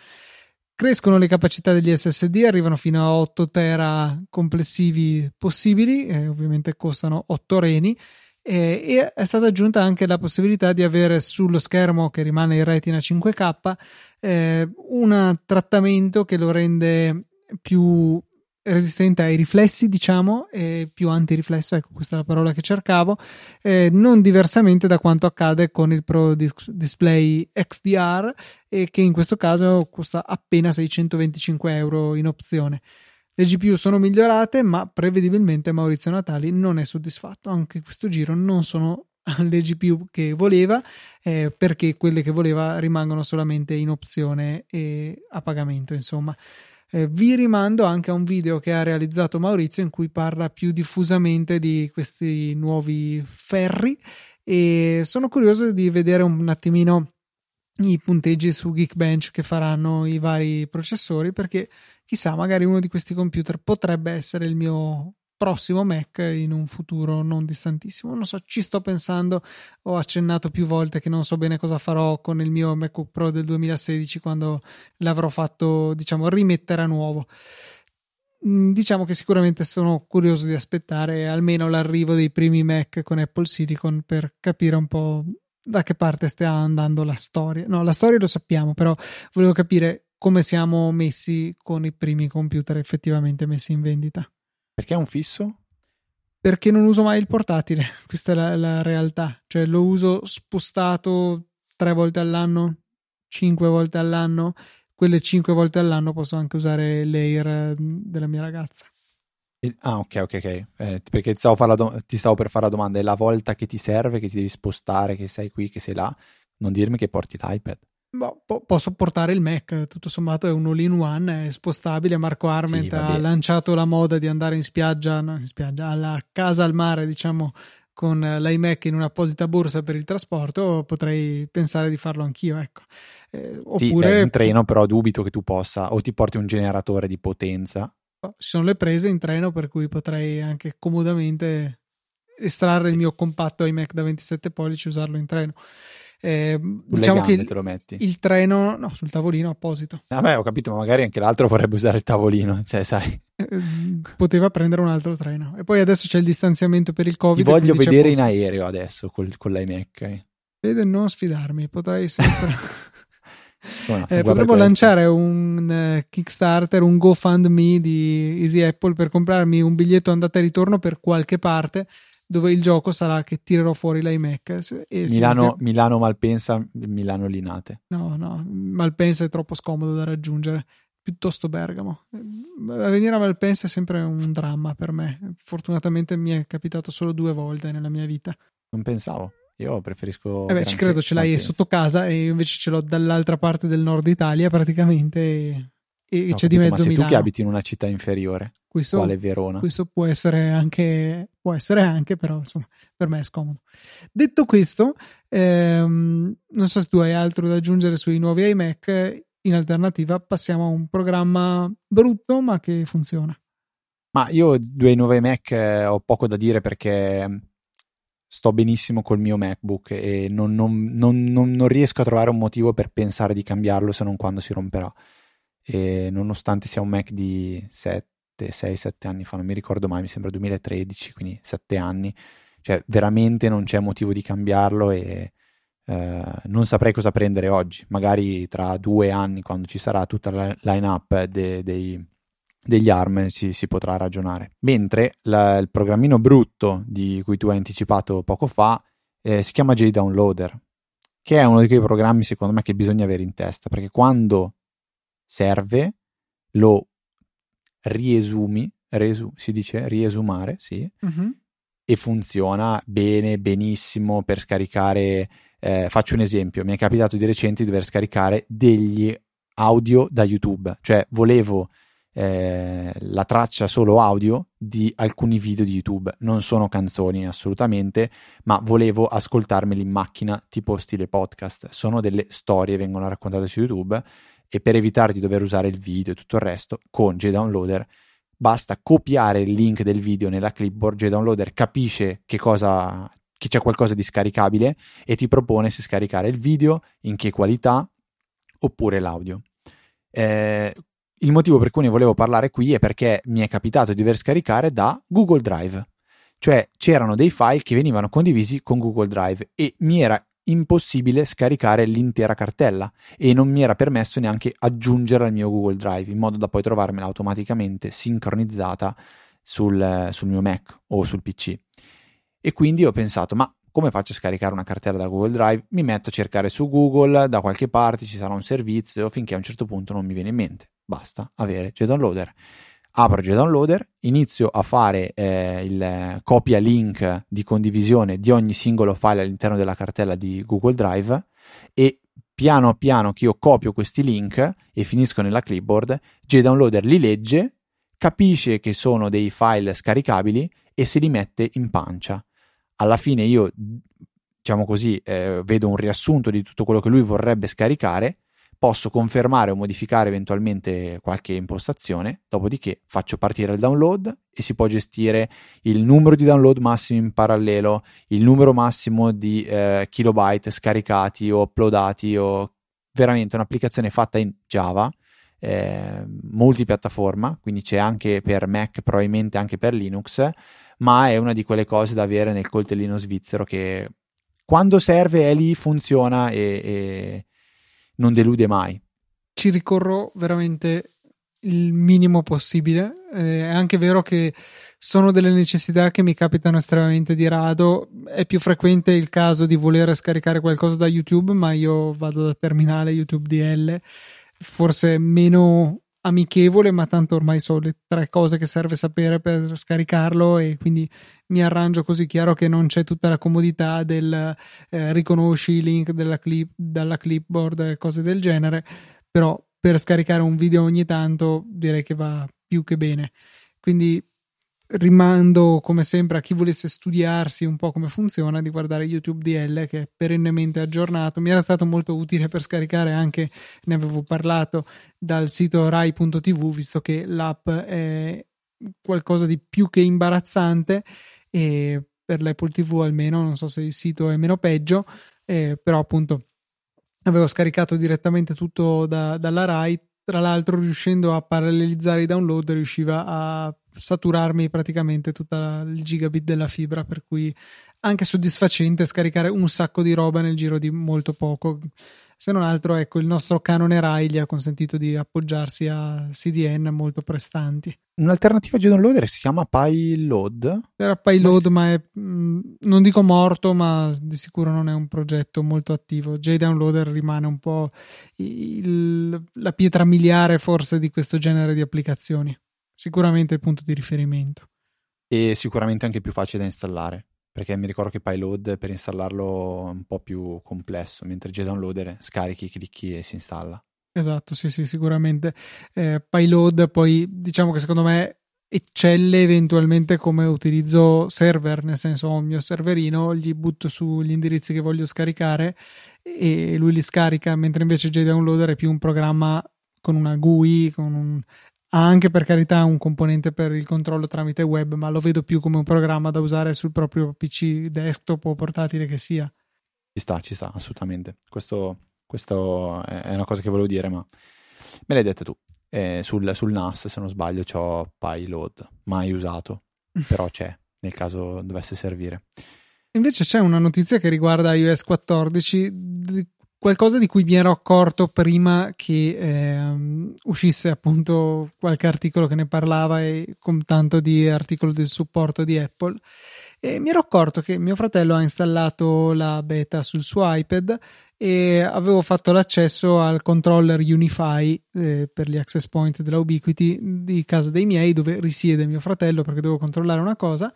Crescono le capacità degli SSD, arrivano fino a 8 tera complessivi possibili, e ovviamente costano 8 reni. E è stata aggiunta anche la possibilità di avere sullo schermo che rimane in retina 5K eh, un trattamento che lo rende più resistente ai riflessi, diciamo, e più antiriflesso, ecco questa è la parola che cercavo, eh, non diversamente da quanto accade con il Pro Dis- Display XDR, e che in questo caso costa appena 625 euro in opzione. Le GPU sono migliorate, ma prevedibilmente Maurizio Natali non è soddisfatto. Anche questo giro non sono *laughs* le GPU che voleva, eh, perché quelle che voleva rimangono solamente in opzione e a pagamento, insomma. Eh, vi rimando anche a un video che ha realizzato Maurizio in cui parla più diffusamente di questi nuovi ferri e sono curioso di vedere un attimino i punteggi su Geekbench che faranno i vari processori perché chissà magari uno di questi computer potrebbe essere il mio prossimo Mac in un futuro non distantissimo. Non so, ci sto pensando. Ho accennato più volte che non so bene cosa farò con il mio MacBook Pro del 2016 quando l'avrò fatto, diciamo, rimettere a nuovo. Mm, diciamo che sicuramente sono curioso di aspettare almeno l'arrivo dei primi Mac con Apple Silicon per capire un po' da che parte stia andando la storia. No, la storia lo sappiamo, però volevo capire come siamo messi con i primi computer effettivamente messi in vendita. Perché è un fisso? Perché non uso mai il portatile, questa è la, la realtà. Cioè lo uso spostato tre volte all'anno, cinque volte all'anno. Quelle cinque volte all'anno posso anche usare l'Air della mia ragazza. Ah, ok, ok, ok. Eh, perché ti stavo, do- ti stavo, per fare la domanda: è la volta che ti serve, che ti devi spostare, che sei qui, che sei là? Non dirmi che porti l'iPad. Boh, po- posso portare il Mac, tutto sommato è un all-in-one, è spostabile. Marco Arment sì, ha lanciato la moda di andare in spiaggia, no, in spiaggia, alla casa al mare, diciamo, con l'iMac in un'apposita borsa per il trasporto, potrei pensare di farlo anch'io, ecco. Eh, oppure... Sì, in treno però dubito che tu possa, o ti porti un generatore di potenza. Ci sono le prese in treno per cui potrei anche comodamente estrarre il mio compatto iMac da 27 pollici e usarlo in treno. Eh, diciamo che il, il, treno, no, sul tavolino apposito. Vabbè, ho capito, ma magari anche l'altro vorrebbe usare il tavolino, cioè, sai. Eh, poteva prendere un altro treno. E poi adesso c'è il distanziamento per il Covid. Ti voglio vedere in aereo adesso col, con l'iMac. Eh. Vede, non sfidarmi, potrei sempre. *laughs* no, eh, potremmo lanciare un uh, Kickstarter, un GoFundMe di Easy Apple per comprarmi un biglietto andata e ritorno per qualche parte dove il gioco sarà che tirerò fuori l'iMac. Milano, che... Milano Malpensa, Milano Linate. No, no, Malpensa è troppo scomodo da raggiungere, piuttosto Bergamo. Venire a Malpensa è sempre un dramma per me. Fortunatamente mi è capitato solo due volte nella mia vita. Non pensavo. Io preferisco. Eh beh, ci credo, ce l'hai Malpensa. sotto casa e invece ce l'ho dall'altra parte del nord Italia praticamente. E no, c'è capito, di mezzo ma Milano. tu che abiti in una città inferiore, questo, quale Verona. Questo può essere anche, può essere anche, però insomma, per me è scomodo. Detto questo, ehm, non so se tu hai altro da aggiungere sui nuovi iMac, in alternativa passiamo a un programma brutto ma che funziona. Ma io due nuovi Mac eh, ho poco da dire perché sto benissimo col mio MacBook e non, non, non, non, riesco a trovare un motivo per pensare di cambiarlo se non quando si romperà e nonostante sia un Mac di 7, 6, 7 anni fa, non mi ricordo mai, mi sembra 2013, quindi 7 anni, cioè veramente non c'è motivo di cambiarlo e eh, non saprei cosa prendere oggi, magari tra due anni quando ci sarà tutta la line-up de, dei, degli ARM ci, si potrà ragionare. Mentre la, il programmino brutto di cui tu hai anticipato poco fa eh, si chiama JDownloader, che è uno di quei programmi secondo me che bisogna avere in testa, perché quando serve, lo riesumi, resu, si dice riesumare, sì, uh-huh. e funziona bene, benissimo per scaricare. Eh, faccio un esempio, mi è capitato di recente di dover scaricare degli audio da YouTube, cioè volevo eh, la traccia solo audio di alcuni video di YouTube, non sono canzoni assolutamente, ma volevo ascoltarmeli in macchina tipo stile podcast, sono delle storie, vengono raccontate su YouTube e per evitare di dover usare il video e tutto il resto con JDownloader basta copiare il link del video nella clipboard JDownloader capisce che cosa che c'è qualcosa di scaricabile e ti propone se scaricare il video in che qualità oppure l'audio Eh, il motivo per cui ne volevo parlare qui è perché mi è capitato di dover scaricare da Google Drive. Cioè c'erano dei file che venivano condivisi con Google Drive e mi era impossibile scaricare l'intera cartella e non mi era permesso neanche aggiungere al mio Google Drive in modo da poi trovarmela automaticamente sincronizzata sul, sul mio Mac o sul PC. E quindi ho pensato, ma come faccio a scaricare una cartella da Google Drive? Mi metto a cercare su Google, da qualche parte ci sarà un servizio finché a un certo punto non mi viene in mente. Basta avere JDownloader apro JDownloader, inizio a fare eh, il copia link di condivisione di ogni singolo file all'interno della cartella di Google Drive e piano piano che io copio questi link e finisco nella clipboard, JDownloader li legge, capisce che sono dei file scaricabili e se li mette in pancia. Alla fine io, diciamo così, eh, vedo un riassunto di tutto quello che lui vorrebbe scaricare posso confermare o modificare eventualmente qualche impostazione, dopodiché faccio partire il download e si può gestire il numero di download massimo in parallelo, il numero massimo di eh, kilobyte scaricati o uploadati o veramente un'applicazione fatta in Java, eh, multipiattaforma, quindi c'è anche per Mac, probabilmente anche per Linux, ma è una di quelle cose da avere nel coltellino svizzero che quando serve è lì, funziona e, e non delude mai. Ci ricorro veramente il minimo possibile. Eh, è anche vero che sono delle necessità che mi capitano estremamente di rado. È più frequente il caso di voler scaricare qualcosa da YouTube, ma io vado da terminale YouTube DL, forse meno amichevole, ma tanto ormai so le tre cose che serve sapere per scaricarlo e quindi mi arrangio così chiaro che non c'è tutta la comodità del eh, riconosci i link clip, dalla clipboard e cose del genere, però per scaricare un video ogni tanto direi che va più che bene. Quindi rimando come sempre a chi volesse studiarsi un po' come funziona di guardare YouTube DL che è perennemente aggiornato. Mi era stato molto utile per scaricare anche ne avevo parlato dal sito rai.tv visto che l'app è qualcosa di più che imbarazzante e per l'Apple TV almeno non so se il sito è meno peggio eh, però appunto avevo scaricato direttamente tutto da, dalla Rai tra l'altro riuscendo a parallelizzare i download riusciva a saturarmi praticamente tutta il gigabit della fibra, per cui anche soddisfacente scaricare un sacco di roba nel giro di molto poco. Se non altro, ecco, il nostro canone RAI gli ha consentito di appoggiarsi a CDN molto prestanti. Un'alternativa a Downloader si chiama PyLoad. Era PyLoad, ma, ma è, mh, mm, non dico morto, ma di sicuro non è un progetto molto attivo. JDownloader rimane un po' il, la pietra miliare forse di questo genere di applicazioni sicuramente il punto di riferimento. E sicuramente anche più facile da installare, perché mi ricordo che Pyload per installarlo è un po' più complesso, mentre JDownloader scarichi, clicchi e si installa. Esatto, sì, sì, sicuramente. Eh, Pyload poi diciamo che secondo me eccelle eventualmente come utilizzo server, nel senso ho il mio serverino, gli butto sugli indirizzi che voglio scaricare e lui li scarica, mentre invece JDownloader è più un programma con una GUI, con un ha anche per carità un componente per il controllo tramite web, ma lo vedo più come un programma da usare sul proprio PC desktop o portatile che sia. Ci sta, ci sta, assolutamente. Questo, questo è una cosa che volevo dire, ma me l'hai detta tu. Eh, sul, sul, NAS, se non sbaglio, ho PyLoad, mai usato, *laughs* però c'è nel caso dovesse servire. Invece c'è una notizia che riguarda iOS 14 qualcosa di cui mi ero accorto prima che eh, uscisse appunto qualche articolo che ne parlava e con tanto di articolo del supporto di Apple. E mi ero accorto che mio fratello ha installato la beta sul suo iPad e avevo fatto l'accesso al controller Unify eh, per gli access point della Ubiquiti di casa dei miei dove risiede mio fratello perché devo controllare una cosa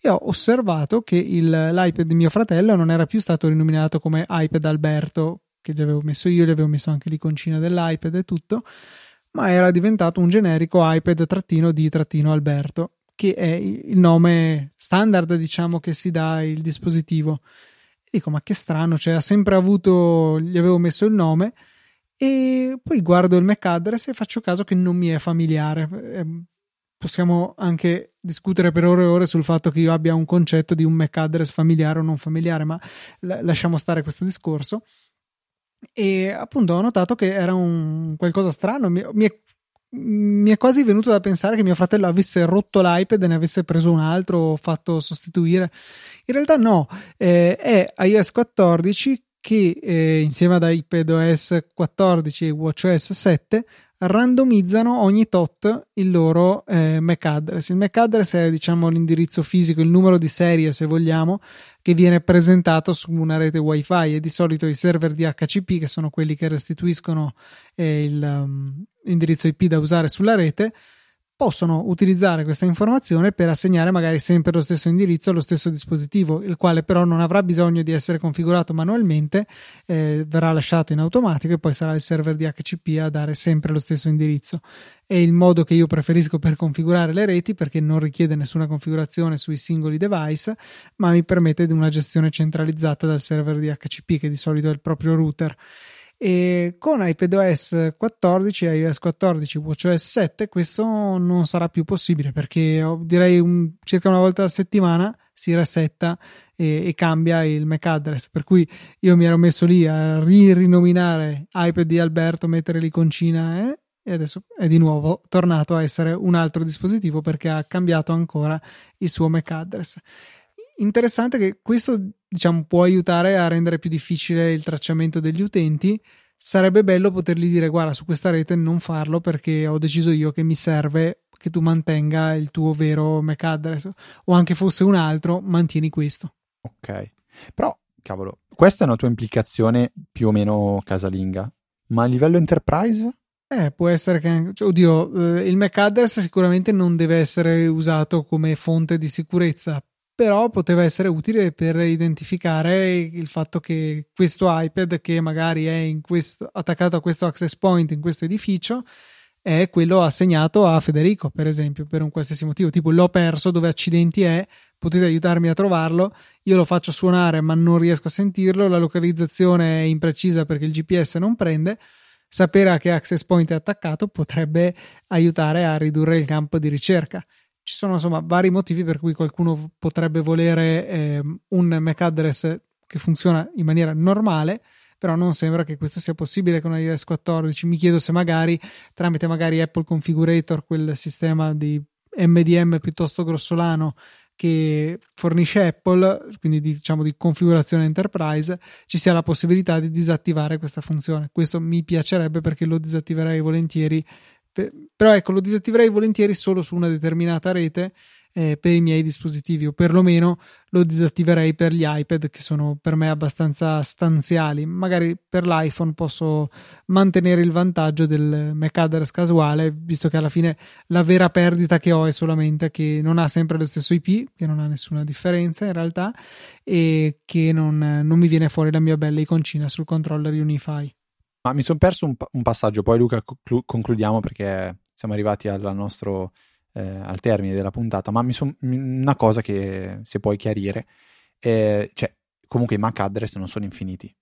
e ho osservato che il, l'iPad di mio fratello non era più stato rinominato come iPad Alberto che gli avevo messo io, gli avevo messo anche l'iconcina dell'iPad e tutto, ma era diventato un generico iPad-di-Alberto, che è il nome standard, diciamo, che si dà il dispositivo. E dico, ma che strano, cioè ha sempre avuto, gli avevo messo il nome e poi guardo il MAC address e faccio caso che non mi è familiare. Ehm, possiamo anche discutere per ore e ore sul fatto che io abbia un concetto di un MAC address familiare o non familiare, ma lasciamo stare questo discorso e appunto ho notato che era un qualcosa strano. Mi, mi, è, mi, è, quasi venuto da pensare che mio fratello avesse rotto l'iPad e ne avesse preso un altro o fatto sostituire. In realtà no, eh, è iOS 14 che eh, insieme ad iPadOS 14 e WatchOS 7 randomizzano ogni tot il loro eh, MAC address. Il MAC address è diciamo l'indirizzo fisico, il numero di serie se vogliamo, che viene presentato su una rete wifi e di solito i server di HCP che sono quelli che restituiscono eh, l'indirizzo um, IP da usare sulla rete possono utilizzare questa informazione per assegnare magari sempre lo stesso indirizzo allo stesso dispositivo, il quale però non avrà bisogno di essere configurato manualmente, eh, verrà lasciato in automatico e poi sarà il server di HCP a dare sempre lo stesso indirizzo. È il modo che io preferisco per configurare le reti perché non richiede nessuna configurazione sui singoli device, ma mi permette di una gestione centralizzata dal server di HCP che di solito è il proprio router e con iPadOS 14 e iOS 14 WatchOS 7 questo non sarà più possibile perché direi un, circa una volta a settimana si resetta e, e, cambia il MAC address. Per cui io mi ero messo lì a ri- rinominare iPad di Alberto mettere l'iconcina eh, e adesso è di nuovo tornato a essere un altro dispositivo perché ha cambiato ancora il suo MAC address interessante che questo diciamo, può aiutare a rendere più difficile il tracciamento degli utenti. Sarebbe bello potergli dire: Guarda, su questa rete non farlo perché ho deciso io che mi serve che tu mantenga il tuo vero MAC address o anche fosse un altro, mantieni questo. Ok, però cavolo, questa è una tua implicazione più o meno casalinga, ma a livello enterprise? Eh, può essere che, cioè, oddio, eh, il MAC address sicuramente non deve essere usato come fonte di sicurezza, però poteva essere utile per identificare il fatto che questo iPad che magari è questo, attaccato a questo access point in questo edificio è quello assegnato a Federico, per esempio, per un qualsiasi motivo, tipo l'ho perso, dove accidenti è, potete aiutarmi a trovarlo, io lo faccio suonare ma non riesco a sentirlo, la localizzazione è imprecisa perché il GPS non prende, sapere a che access point è attaccato potrebbe aiutare a ridurre il campo di ricerca ci sono insomma vari motivi per cui qualcuno potrebbe volere eh, un MAC address che funziona in maniera normale però non sembra che questo sia possibile con iOS 14 mi chiedo se magari tramite magari Apple Configurator quel sistema di MDM piuttosto grossolano che fornisce Apple, quindi diciamo di configurazione enterprise, ci sia la possibilità di disattivare questa funzione. Questo mi piacerebbe perché lo disattiverei volentieri però ecco, lo disattiverei volentieri solo su una determinata rete eh, per i miei dispositivi o perlomeno lo disattiverei per gli iPad che sono per me abbastanza stanziali. Magari per l'iPhone posso mantenere il vantaggio del MAC address casuale, visto che alla fine la vera perdita che ho è solamente che non ha sempre lo stesso IP, che non ha nessuna differenza in realtà, e che non, non mi viene fuori la mia bella iconcina sul controller Unify. Ma mi sono perso un, un, passaggio, poi Luca conclu- concludiamo perché siamo arrivati al nostro eh, al termine della puntata, ma mi son, una cosa che se puoi chiarire, eh, cioè comunque i MAC address non sono infiniti.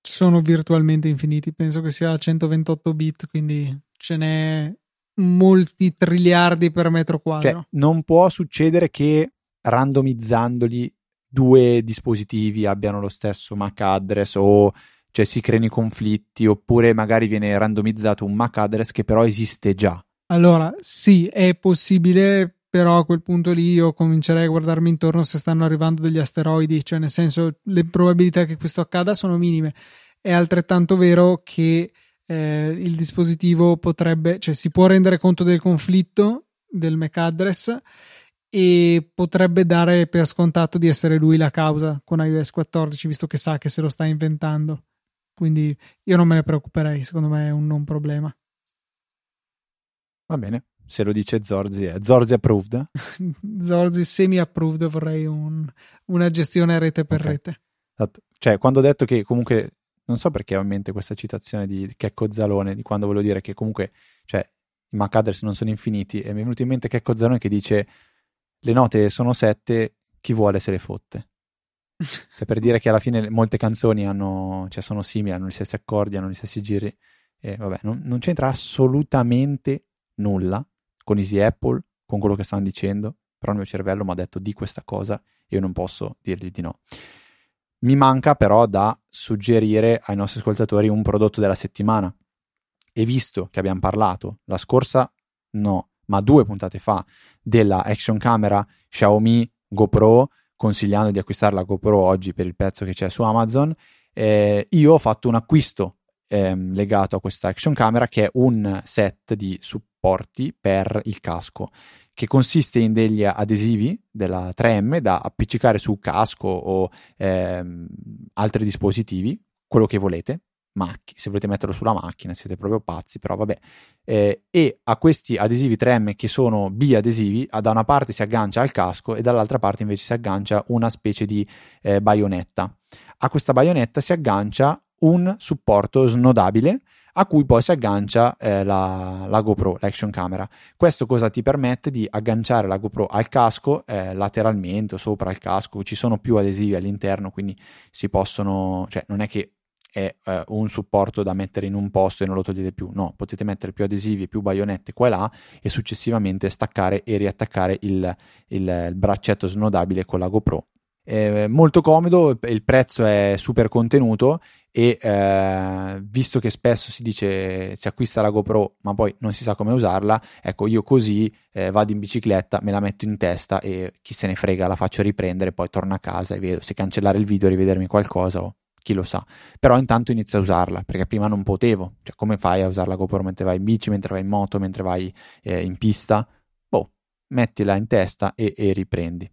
Sono virtualmente infiniti, penso che sia 128 bit, quindi ce n'è molti triliardi per metro quadro. Cioè, non può succedere che randomizzandoli due dispositivi abbiano lo stesso MAC address o cioè si creano i conflitti oppure magari viene randomizzato un MAC address che però esiste già. Allora, sì, è possibile, però a quel punto lì io comincerei a guardarmi intorno se stanno arrivando degli asteroidi, cioè nel senso le probabilità che questo accada sono minime. È altrettanto vero che eh, il dispositivo potrebbe, cioè si può rendere conto del conflitto del MAC address e potrebbe dare per scontato di essere lui la causa con iOS 14, visto che sa che se lo sta inventando. Quindi io non me ne preoccuperei, secondo me è un non problema. Va bene, se lo dice Zorzi, è Zorzi approved? *laughs* Zorzi semi-approved, vorrei un, una gestione rete per okay. rete. Esatto. Cioè, quando ho detto che comunque, non so perché ho in mente questa citazione di Checco Zalone, di quando volevo dire che comunque, cioè, i MAC address non sono infiniti, e mi è venuto in mente Checco Zalone che dice, le note sono sette, chi vuole se le fotte. Cioè, per dire che alla fine molte canzoni hanno, cioè sono simili, hanno gli stessi accordi, hanno gli stessi giri. E vabbè, non, non c'entra assolutamente nulla con Easy Apple, con quello che stanno dicendo, però il mio cervello mi ha detto di questa cosa e io non posso dirgli di no. Mi manca però da suggerire ai nostri ascoltatori un prodotto della settimana. E visto che abbiamo parlato la scorsa, no, ma due puntate fa, della action camera Xiaomi GoPro, consigliando di acquistare la GoPro oggi per il prezzo che c'è su Amazon, eh, io ho fatto un acquisto ehm, legato a questa action camera che è un set di supporti per il casco che consiste in degli adesivi della 3M da appiccicare su casco o ehm, altri dispositivi, quello che volete, macchine, se volete metterlo sulla macchina siete proprio pazzi, però vabbè. Eh, e a questi adesivi 3M che sono biadesivi, da una parte si aggancia al casco e dall'altra parte invece si aggancia una specie di eh, baionetta. A questa baionetta si aggancia un supporto snodabile a cui poi si aggancia eh, la, la, GoPro, l'action camera. Questo cosa ti permette di agganciare la GoPro al casco eh, lateralmente o sopra il casco, ci sono più adesivi all'interno, quindi si possono, cioè non è che è eh, un supporto da mettere in un posto e non lo togliete più, no, potete mettere più adesivi e più baionette qua e là e successivamente staccare e riattaccare il, il, il braccetto snodabile con la GoPro. È molto comodo, il prezzo è super contenuto e eh, visto che spesso si dice si acquista la GoPro ma poi non si sa come usarla, ecco io così eh, vado in bicicletta, me la metto in testa e chi se ne frega la faccio riprendere, poi torno a casa e vedo se cancellare il video e rivedermi qualcosa o chi lo sa. Però intanto inizio a usarla perché prima non potevo, cioè come fai a usare la GoPro mentre vai in bici, mentre vai in moto, mentre vai eh, in pista? Boh, mettila in testa e, e riprendi.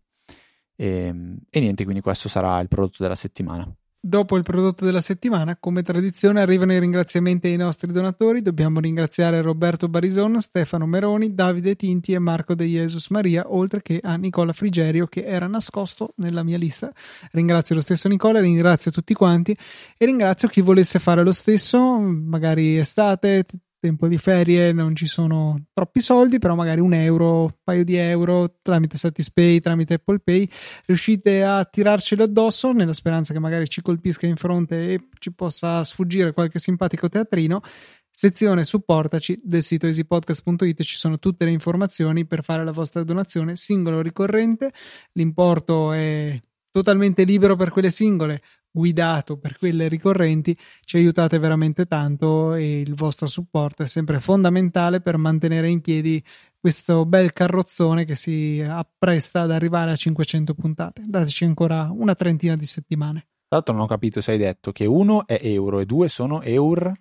E, ehm, e niente, quindi questo sarà il prodotto della settimana. Dopo il prodotto della settimana, come tradizione, arrivano i ringraziamenti ai nostri donatori. Dobbiamo ringraziare Roberto Barison, Stefano Meroni, Davide Tinti e Marco De Jesus Maria, oltre che a Nicola Frigerio che era nascosto nella mia lista. Ringrazio lo stesso Nicola, ringrazio tutti quanti e ringrazio chi volesse fare lo stesso, magari estate, tempo di ferie non ci sono troppi soldi, però magari un euro, un paio di euro tramite Satispay, tramite Apple Pay, riuscite a tirarcelo addosso nella speranza che magari ci colpisca in fronte e ci possa sfuggire qualche simpatico teatrino. Sezione supportaci del sito easypodcast.it ci sono tutte le informazioni per fare la vostra donazione singolo o ricorrente. L'importo è totalmente libero per quelle singole guidato per quelle ricorrenti, ci aiutate veramente tanto e il vostro supporto è sempre fondamentale per mantenere in piedi questo bel carrozzone che si appresta ad arrivare a 500 puntate. Dateci ancora una trentina di settimane. Tra l'altro non ho capito se hai detto che uno è euro e due sono eur.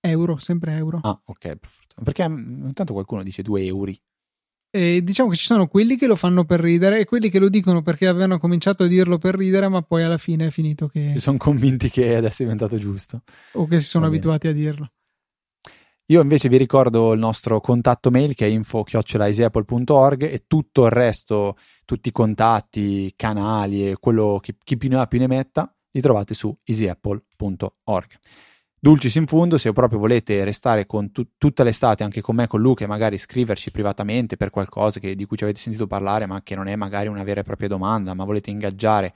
Euro, sempre euro. Ah, ok. Perché intanto qualcuno dice due euro. E diciamo che ci sono quelli che lo fanno per ridere e quelli che lo dicono perché avevano cominciato a dirlo per ridere, ma poi alla fine è finito che. Si sono convinti che adesso è diventato giusto. O che si sono abituati a dirlo. Io invece vi ricordo il nostro contatto mail che è info-easyapple.org e tutto il resto, tutti i contatti, canali e quello che chi più ne ha più ne metta, li trovate su easyapple.org. Dulcis in fundo, se proprio volete restare con tu- tutta l'estate anche con me, con Luca e magari scriverci privatamente per qualcosa che, di cui ci avete sentito parlare ma che non è magari una vera e propria domanda, ma volete ingaggiare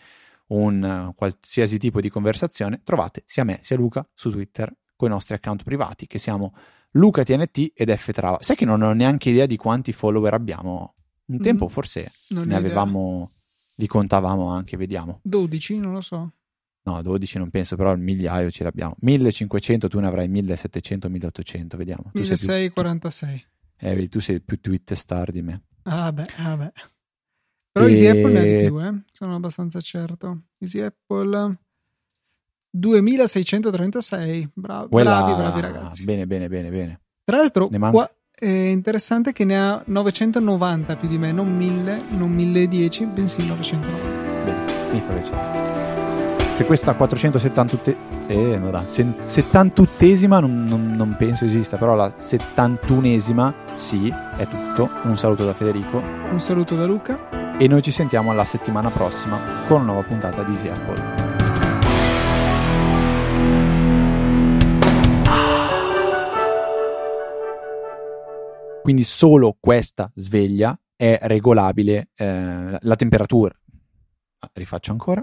un uh, qualsiasi tipo di conversazione, trovate sia me sia Luca su Twitter con i nostri account privati che siamo LucaTNT ed Ftrava. Sai che non ho neanche idea di quanti follower abbiamo? Un tempo mm, forse ne avevamo, li contavamo anche, vediamo. 12, non lo so. No, 12 non penso, però il migliaio ce l'abbiamo. 1500, tu ne avrai 1700, 1800, vediamo. 1646. Eh, vedi, tu sei più tweet star di me. Ah beh, ah beh. Però e... Easy Apple ne ha di più, eh? Sono abbastanza certo. Easy Apple 2636. Bravi, bravi, bravi ragazzi. Bene, bene, bene, bene. Tra l'altro, qua è interessante che ne ha 990 più di me, non 1000, non 1010, bensì 990. Bene, mi fa piacere. Per questa 478 eh, no, 71esima non, non, non, penso esista, però la 71esima sì, è tutto. Un saluto da Federico. Un saluto da Luca. E noi ci sentiamo la settimana prossima con una nuova puntata di Easy Apple. Quindi solo questa sveglia è regolabile eh, la temperatura. Ah, rifaccio ancora